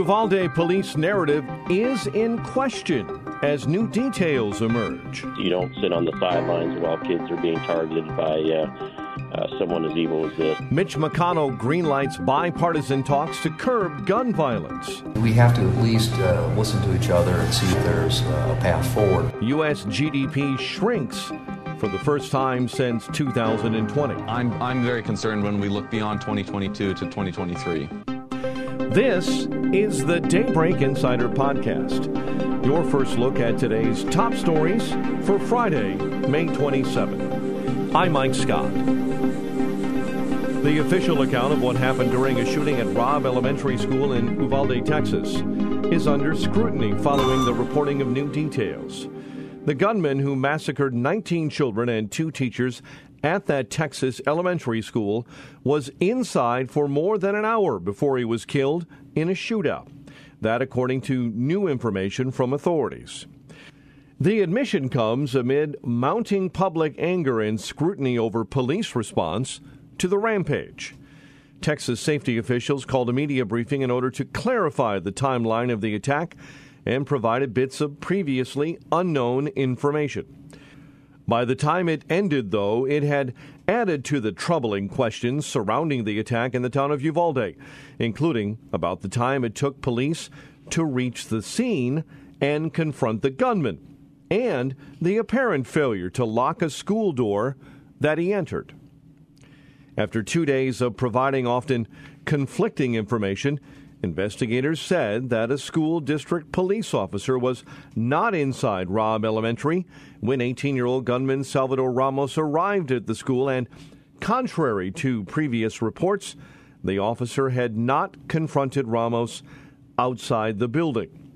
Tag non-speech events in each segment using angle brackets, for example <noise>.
Uvalde police narrative is in question as new details emerge. You don't sit on the sidelines while kids are being targeted by uh, uh, someone as evil as this. Mitch McConnell greenlights bipartisan talks to curb gun violence. We have to at least uh, listen to each other and see if there's a path forward. U.S. GDP shrinks for the first time since 2020. I'm, I'm very concerned when we look beyond 2022 to 2023. This is the Daybreak Insider Podcast, your first look at today's top stories for Friday, May 27. I'm Mike Scott. The official account of what happened during a shooting at Robb Elementary School in Uvalde, Texas, is under scrutiny following the reporting of new details. The gunman who massacred 19 children and two teachers at that Texas elementary school was inside for more than an hour before he was killed in a shootout. That, according to new information from authorities. The admission comes amid mounting public anger and scrutiny over police response to the rampage. Texas safety officials called a media briefing in order to clarify the timeline of the attack and provided bits of previously unknown information. By the time it ended, though, it had added to the troubling questions surrounding the attack in the town of Uvalde, including about the time it took police to reach the scene and confront the gunman, and the apparent failure to lock a school door that he entered. After two days of providing often conflicting information, Investigators said that a school district police officer was not inside Robb Elementary when 18 year old gunman Salvador Ramos arrived at the school, and contrary to previous reports, the officer had not confronted Ramos outside the building.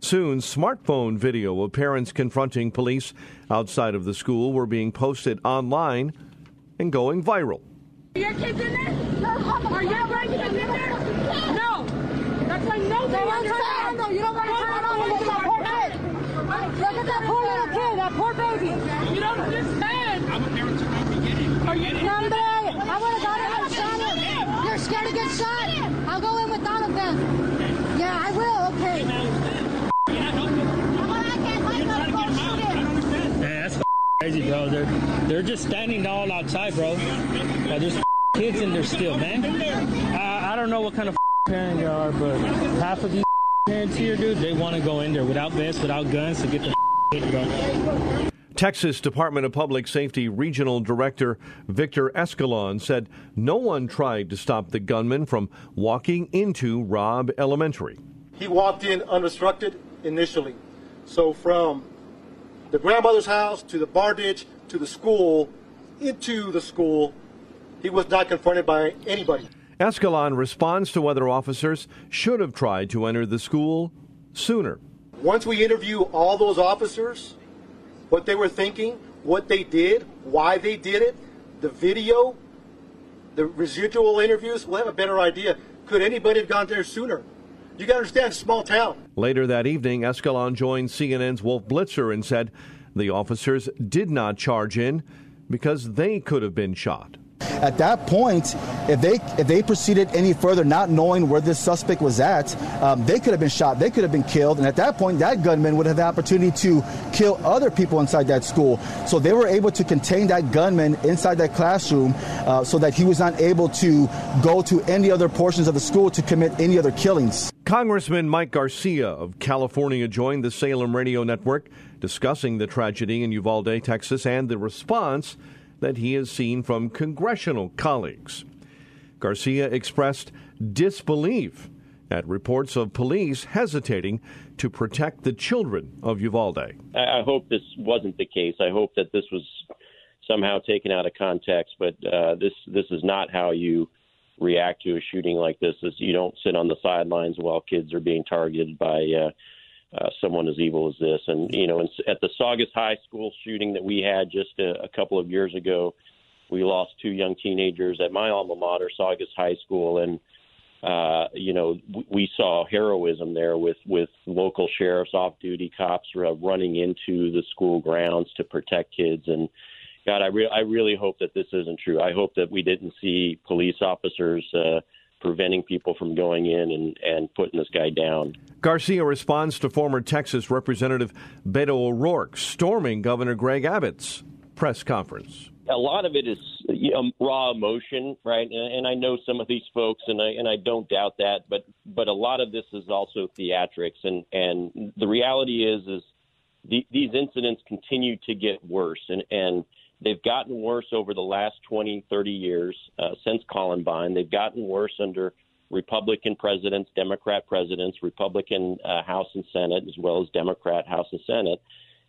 Soon, smartphone video of parents confronting police outside of the school were being posted online and going viral. Are Your kids in there? Are kids in there? No. That's why no They want to turn You don't want to turn on. Look at that poor kid. Look at that poor little kid, that poor baby. You don't understand. I'm a parent to not be getting. Are you Number, I would have got it and shot him. You're scared to get shot? I'll go in with Donovan. Yeah, I will. Okay. Man, that's crazy, bro. They're they're just standing all outside, bro. There's kids in there still, man. I, I don't know what kind of parent you are, but half of these parents here, dude, they want to go in there without vests, without guns to get the <laughs> hit, bro. Texas Department of Public Safety Regional Director Victor Escalon said no one tried to stop the gunman from walking into Robb Elementary. He walked in unobstructed initially. So from the grandmother's house to the bar ditch to the school, into the school, he was not confronted by anybody. Escalon responds to whether officers should have tried to enter the school sooner. Once we interview all those officers, what they were thinking, what they did, why they did it, the video, the residual interviews, we'll have a better idea. Could anybody have gone there sooner? You got to understand, small town. Later that evening, Escalon joined CNN's Wolf Blitzer and said the officers did not charge in because they could have been shot. At that point, if they if they proceeded any further, not knowing where this suspect was at, um, they could have been shot. They could have been killed, and at that point, that gunman would have the opportunity to kill other people inside that school. So they were able to contain that gunman inside that classroom, uh, so that he was not able to go to any other portions of the school to commit any other killings. Congressman Mike Garcia of California joined the Salem Radio Network discussing the tragedy in Uvalde, Texas, and the response that he has seen from congressional colleagues. Garcia expressed disbelief at reports of police hesitating to protect the children of Uvalde. I, hope this wasn't the case. I hope that this was somehow taken out of context. But uh, this this is not how you react to a shooting like this. Is you don't sit on the sidelines while kids are being targeted by uh, uh, someone as evil as this. And you know, at the Saugus High School shooting that we had just a, a couple of years ago, we lost two young teenagers at my alma mater, Saugus High School, and uh, you know, we saw heroism there with with local sheriffs, off-duty cops uh, running into the school grounds to protect kids. And God, I, re- I really hope that this isn't true. I hope that we didn't see police officers uh, preventing people from going in and, and putting this guy down. Garcia responds to former Texas Representative Beto O'Rourke storming Governor Greg Abbott's press conference a lot of it is you know, raw emotion, right? And, and I know some of these folks, and I and I don't doubt that, but but a lot of this is also theatrics, and and the reality is is the, these incidents continue to get worse, and and they've gotten worse over the last 20, 30 years uh, since Columbine. They've gotten worse under Republican presidents, Democrat presidents, Republican uh, House and Senate, as well as Democrat House and Senate.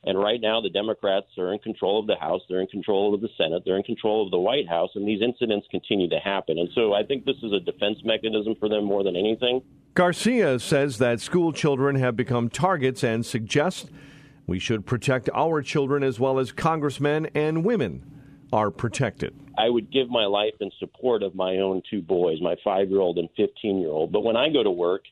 And right now, the Democrats are in control of the House, they're in control of the Senate, they're in control of the White House, and these incidents continue to happen. And so I think this is a defense mechanism for them more than anything. Garcia says that school children have become targets and suggests we should protect our children as well as congressmen and women are protected. I would give my life in support of my own two boys, my five year old and 15 year old. But when I go to work,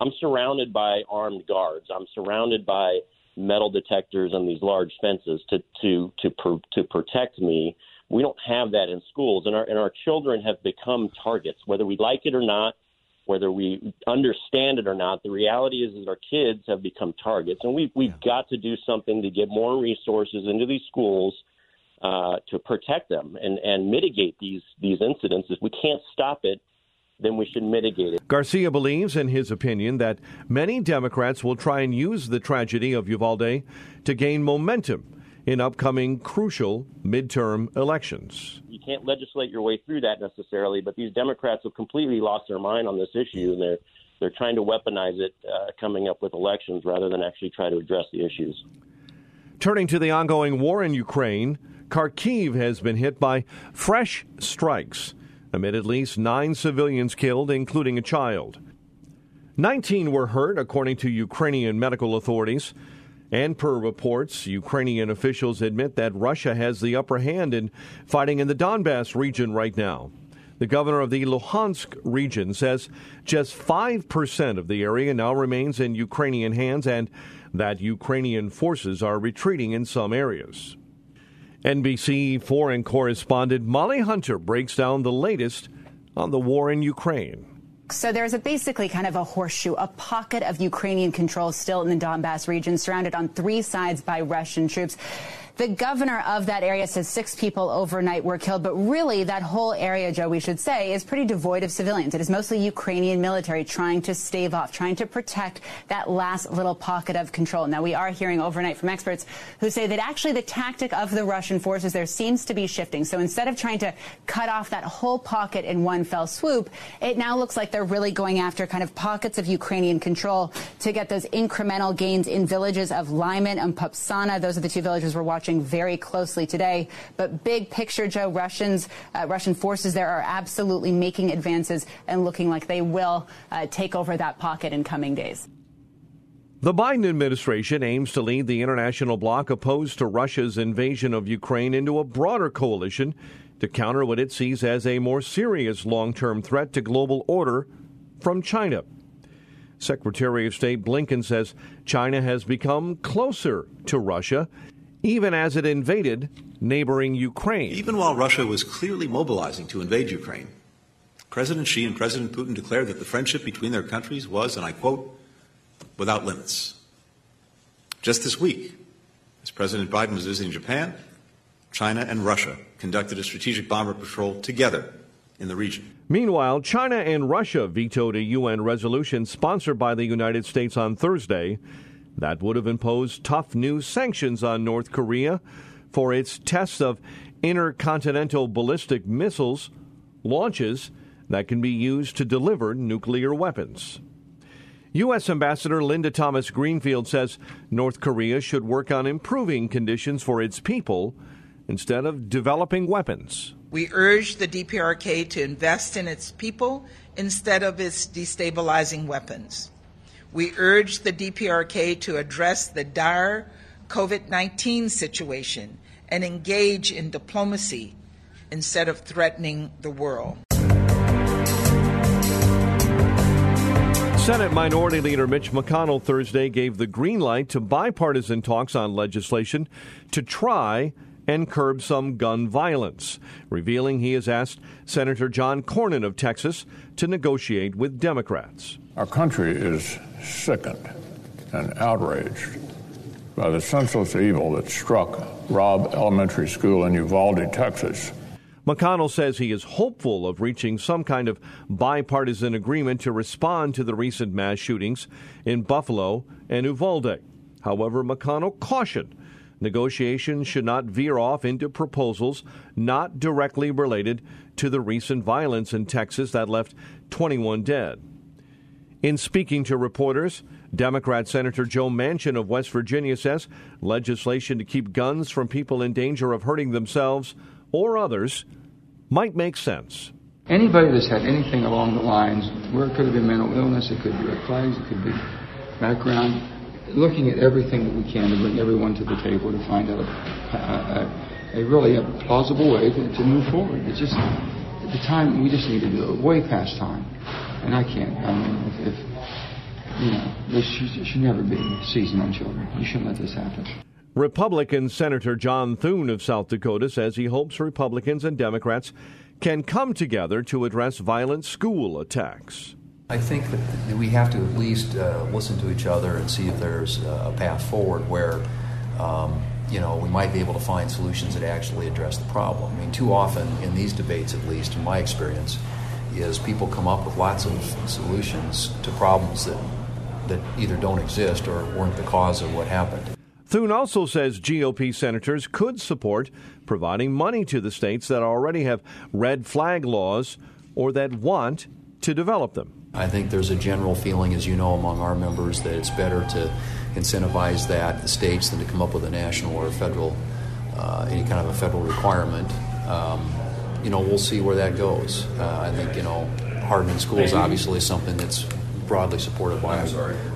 I'm surrounded by armed guards. I'm surrounded by metal detectors and these large fences to to to per, to protect me. We don't have that in schools, and our and our children have become targets, whether we like it or not, whether we understand it or not. The reality is, is our kids have become targets, and we've we've got to do something to get more resources into these schools uh, to protect them and and mitigate these these incidents. If we can't stop it, then we should mitigate it. Garcia believes, in his opinion, that many Democrats will try and use the tragedy of Uvalde to gain momentum in upcoming crucial midterm elections. You can't legislate your way through that necessarily, but these Democrats have completely lost their mind on this issue, and they're they're trying to weaponize it uh, coming up with elections rather than actually try to address the issues. Turning to the ongoing war in Ukraine, Kharkiv has been hit by fresh strikes amid at least nine civilians killed, including a child. 19 were hurt, according to Ukrainian medical authorities. And per reports, Ukrainian officials admit that Russia has the upper hand in fighting in the Donbass region right now. The governor of the Luhansk region says just 5% of the area now remains in Ukrainian hands and that Ukrainian forces are retreating in some areas. NBC foreign correspondent Molly Hunter breaks down the latest on the war in Ukraine. So there's a basically kind of a horseshoe, a pocket of Ukrainian control still in the Donbass region, surrounded on three sides by Russian troops. The governor of that area says six people overnight were killed, but really that whole area, Joe, we should say, is pretty devoid of civilians. It is mostly Ukrainian military trying to stave off, trying to protect that last little pocket of control. Now, we are hearing overnight from experts who say that actually the tactic of the Russian forces there seems to be shifting. So instead of trying to cut off that whole pocket in one fell swoop, it now looks like they're really going after kind of pockets of Ukrainian control to get those incremental gains in villages of Lyman and Popasna. Those are the two villages we're watching watching very closely today. But big picture, Joe, Russians, uh, Russian forces there are absolutely making advances and looking like they will uh, take over that pocket in coming days. The Biden administration aims to lead the international bloc opposed to Russia's invasion of Ukraine into a broader coalition to counter what it sees as a more serious long term threat to global order from China. Secretary of State Blinken says China has become closer to Russia even as it invaded neighboring Ukraine. Even while Russia was clearly mobilizing to invade Ukraine, President Xi and President Putin declared that the friendship between their countries was, and I quote, without limits. Just this week, as President Biden was visiting Japan, China and Russia conducted a strategic bomber patrol together in the region. Meanwhile, China and Russia vetoed a UN resolution sponsored by the United States on Thursday that would have imposed tough new sanctions on North Korea for its tests of intercontinental ballistic missiles launches that can be used to deliver nuclear weapons. U.S. Ambassador Linda Thomas Greenfield says North Korea should work on improving conditions for its people instead of developing weapons. We urge the DPRK to invest in its people instead of its destabilizing weapons. We urge the DPRK to address the dire COVID 19 situation and engage in diplomacy instead of threatening the world. Senate Minority Leader Mitch McConnell Thursday gave the green light to bipartisan talks on legislation to try and curb some gun violence, revealing he has asked Senator John Cornyn of Texas to negotiate with Democrats. Our country is sickened and outraged by the senseless evil that struck Robb Elementary School in Uvalde, Texas McConnell says he is hopeful of reaching some kind of bipartisan agreement to respond to the recent mass shootings in Buffalo and Uvalde. However, McConnell cautioned negotiations should not veer off into proposals not directly related to the recent violence in Texas that left 21 dead. In speaking to reporters, Democrat Senator Joe Manchin of West Virginia says legislation to keep guns from people in danger of hurting themselves or others might make sense. Anybody that's had anything along the lines where it could have been mental illness, it could be red flags, it could be background, looking at everything that we can to bring everyone to the table to find out a, a, a really a plausible way to, to, move forward. It's just the time we just need to do it way past time, and I can't. I mean, if, if you know, this should, should never be season on children. You shouldn't let this happen. Republican Senator John Thune of South Dakota says he hopes Republicans and Democrats can come together to address violent school attacks. I think that we have to at least uh, listen to each other and see if there's a path forward where, um, you know, we might be able to find solutions that actually address the problem. I mean, too often in these debates, at least in my experience, is people come up with lots of solutions to problems that that either don't exist or weren't the cause of what happened. Thune also says GOP senators could support providing money to the states that already have red flag laws or that want to develop them. I think there's a general feeling, as you know, among our members that it's better to incentivize that the states than to come up with a national or a federal, uh, any kind of a federal requirement. Um, you know, we'll see where that goes. Uh, I think you know, hardening schools obviously is something that's broadly supported by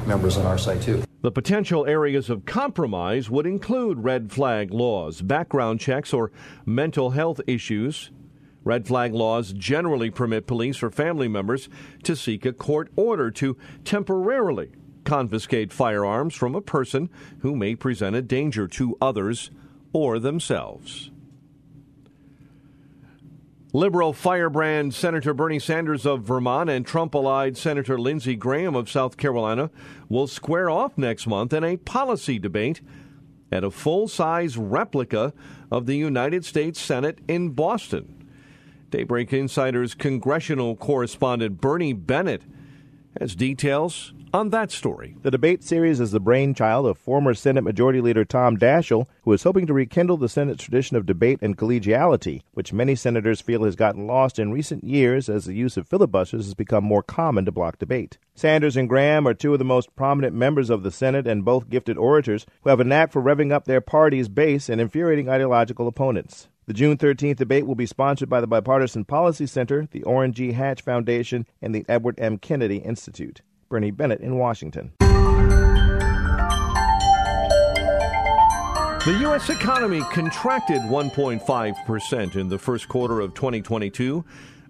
members on our side too. The potential areas of compromise would include red flag laws, background checks, or mental health issues. Red flag laws generally permit police or family members to seek a court order to temporarily confiscate firearms from a person who may present a danger to others or themselves. Liberal firebrand Senator Bernie Sanders of Vermont and Trump allied Senator Lindsey Graham of South Carolina will square off next month in a policy debate at a full size replica of the United States Senate in Boston. Daybreak Insider's congressional correspondent Bernie Bennett has details on that story. The debate series is the brainchild of former Senate Majority Leader Tom Daschle, who is hoping to rekindle the Senate's tradition of debate and collegiality, which many senators feel has gotten lost in recent years as the use of filibusters has become more common to block debate. Sanders and Graham are two of the most prominent members of the Senate and both gifted orators who have a knack for revving up their party's base and infuriating ideological opponents. The June 13th debate will be sponsored by the Bipartisan Policy Center, the Orrin G. Hatch Foundation, and the Edward M. Kennedy Institute. Bernie Bennett in Washington. The U.S. economy contracted 1.5% in the first quarter of 2022,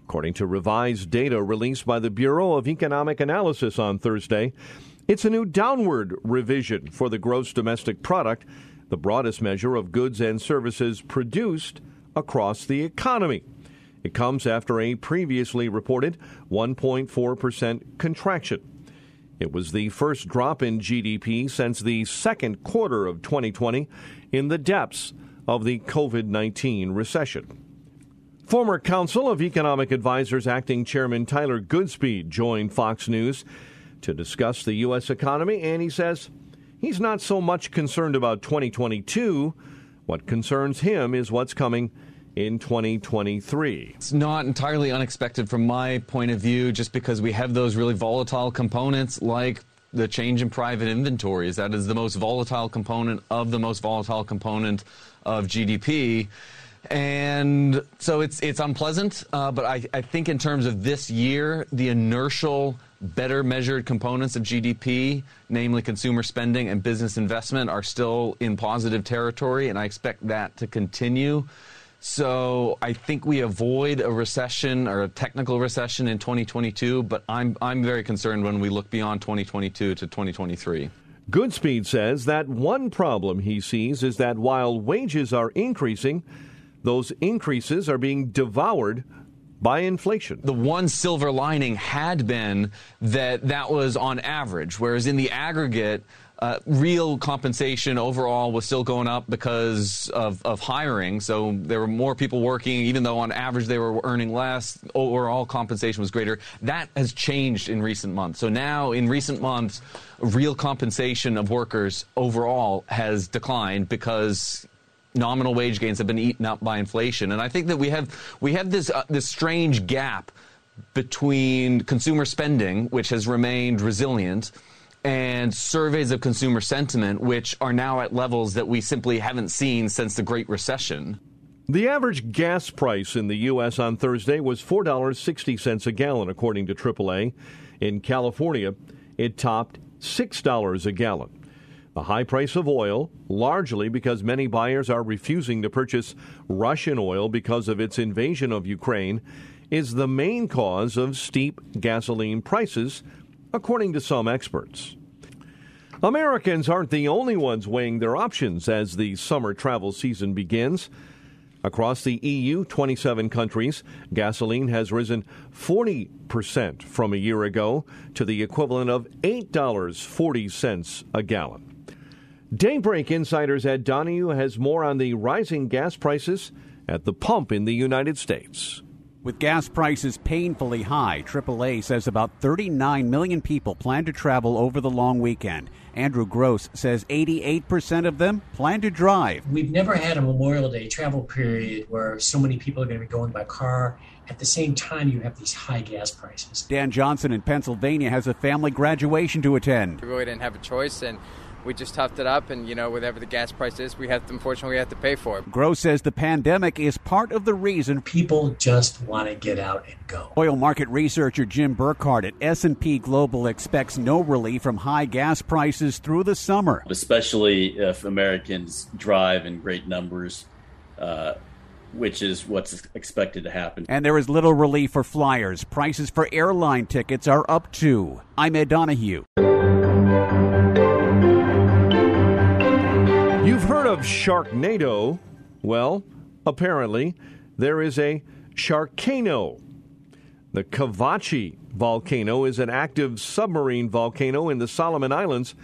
according to revised data released by the Bureau of Economic Analysis on Thursday. It's a new downward revision for the gross domestic product, the broadest measure of goods and services produced across the economy. It comes after a previously reported 1.4% contraction. It was the first drop in GDP since the second quarter of 2020 in the depths of the COVID 19 recession. Former Council of Economic Advisers Acting Chairman Tyler Goodspeed joined Fox News to discuss the U.S. economy, and he says he's not so much concerned about 2022. What concerns him is what's coming in 2023. It's not entirely unexpected from my point of view, just because we have those really volatile components like the change in private inventories. That is the most volatile component of the most volatile component of GDP. And so it's it's unpleasant, uh, but I, I think in terms of this year, the inertial, better measured components of GDP, namely consumer spending and business investment, are still in positive territory, and I expect that to continue. So I think we avoid a recession or a technical recession in 2022, but I'm I'm very concerned when we look beyond 2022 to 2023. Goodspeed says that one problem he sees is that while wages are increasing, those increases are being devoured by inflation. The one silver lining had been that that was on average, whereas in the aggregate, uh, real compensation overall was still going up because of, of hiring. So there were more people working, even though on average they were earning less. Overall compensation was greater. That has changed in recent months. So now, in recent months, real compensation of workers overall has declined because nominal wage gains have been eaten up by inflation. And I think that we have we have this uh, this strange gap between consumer spending, which has remained resilient and surveys of consumer sentiment, which are now at levels that we simply haven't seen since the Great Recession. The average gas price in the U.S. on Thursday was $4.60 a gallon, according to AAA. In California, it topped $6 a gallon. The high price of oil, largely because many buyers are refusing to purchase Russian oil because of its invasion of Ukraine, is the main cause of steep gasoline prices, according to some experts. Americans aren't the only ones weighing their options as the summer travel season begins. Across the EU, 27 countries, gasoline has risen 40% from a year ago to the equivalent of $8.40 a gallon. Daybreak Insider's Ed Donahue has more on the rising gas prices at the pump in the United States. With gas prices painfully high, AAA says about 39 million people plan to travel over the long weekend. Andrew Gross says 88% of them plan to drive. We've never had a Memorial Day travel period where so many people are going to be going by car. At the same time, you have these high gas prices. Dan Johnson in Pennsylvania has a family graduation to attend. We really didn't have a choice, and we just toughed it up and you know whatever the gas price is we have to, unfortunately we have to pay for it gross says the pandemic is part of the reason people just want to get out and go oil market researcher jim burkhardt at s&p global expects no relief from high gas prices through the summer especially if americans drive in great numbers uh, which is what's expected to happen. And there is little relief for flyers. Prices for airline tickets are up too. I'm Ed Donahue. Of Sharknado. Well, apparently, there is a Sharkcano. The Kavachi volcano is an active submarine volcano in the Solomon Islands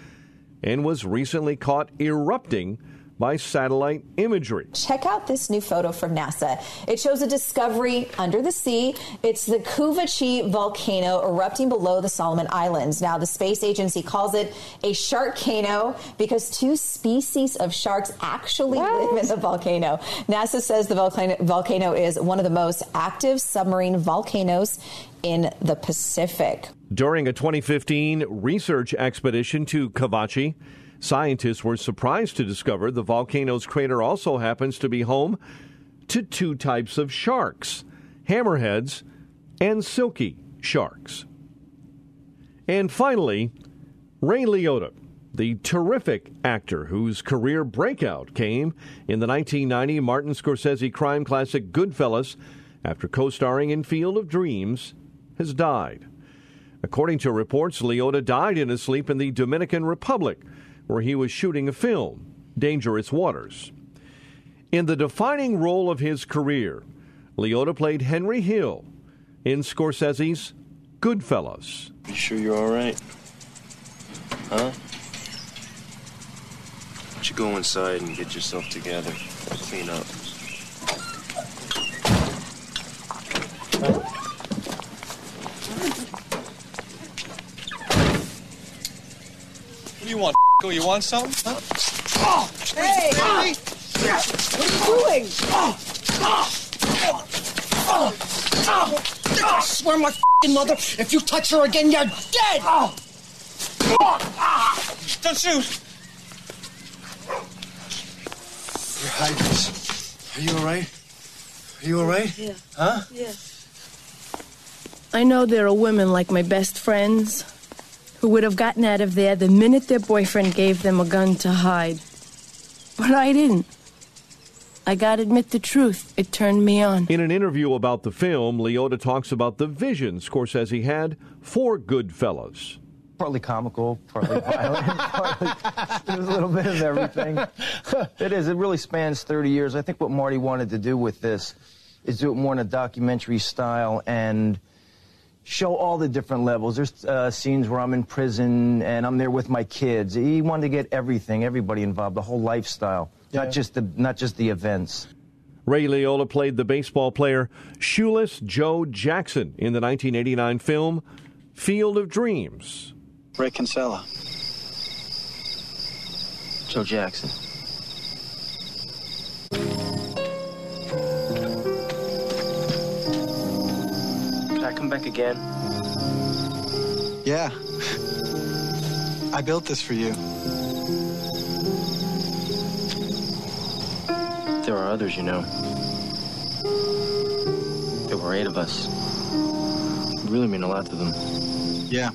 and was recently caught erupting by satellite imagery. Check out this new photo from NASA. It shows a discovery under the sea. It's the Kavachi volcano erupting below the Solomon Islands. Now, the space agency calls it a sharkcano because two species of sharks actually what? live in the volcano. NASA says the volcano, volcano is one of the most active submarine volcanoes in the Pacific. During a 2015 research expedition to Kavachi, Scientists were surprised to discover the volcano's crater also happens to be home to two types of sharks hammerheads and silky sharks. And finally, Ray Liotta, the terrific actor whose career breakout came in the 1990 Martin Scorsese crime classic Goodfellas after co starring in Field of Dreams, has died. According to reports, Liotta died in his sleep in the Dominican Republic where he was shooting a film, Dangerous Waters. In the defining role of his career, Liotta played Henry Hill in Scorsese's Goodfellas. You sure you're all right? Huh? Why don't you go inside and get yourself together? Clean up. What do you want? Go, you want some? Huh? Oh, hey! Hey! What are you doing? I swear my mother, if you touch her again, you're dead! oh Don't shoot! You're hiding. Are you all right? Are you all right? Yeah. Huh? Yeah. I know there are women like my best friends who would have gotten out of there the minute their boyfriend gave them a gun to hide. But I didn't. I gotta admit the truth. It turned me on. In an interview about the film, Liotta talks about the vision Scorsese had for Goodfellas. Partly comical, partly <laughs> violent, partly, there's a little bit of everything. <laughs> It is. It really spans 30 years. I think what Marty wanted to do with this is do it more in a documentary style and show all the different levels. There's uh, scenes where I'm in prison and I'm there with my kids. He wanted to get everything, everybody involved, the whole lifestyle, not just the not just the events. Ray Liotta played the baseball player Shoeless Joe Jackson in the 1989 film Field of Dreams. Ray Kinsella. Joe Jackson. Come back again? Yeah. I built this for you. There are others, you know. There were eight of us. We really mean a lot to them. Yeah.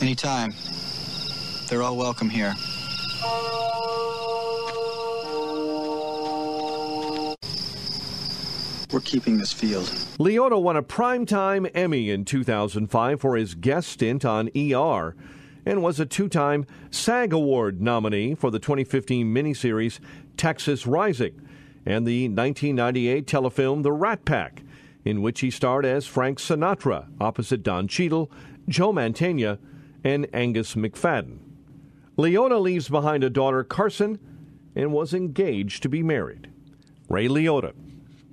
Anytime. They're all welcome here. We're keeping this field. Liotta won a Primetime Emmy in 2005 for his guest stint on ER and was a two time SAG Award nominee for the 2015 miniseries Texas Rising and the 1998 telefilm The Rat Pack, in which he starred as Frank Sinatra opposite Don Cheadle, Joe Mantegna, and Angus Macfadyen. Liotta leaves behind a daughter, Carson, and was engaged to be married. Ray Liotta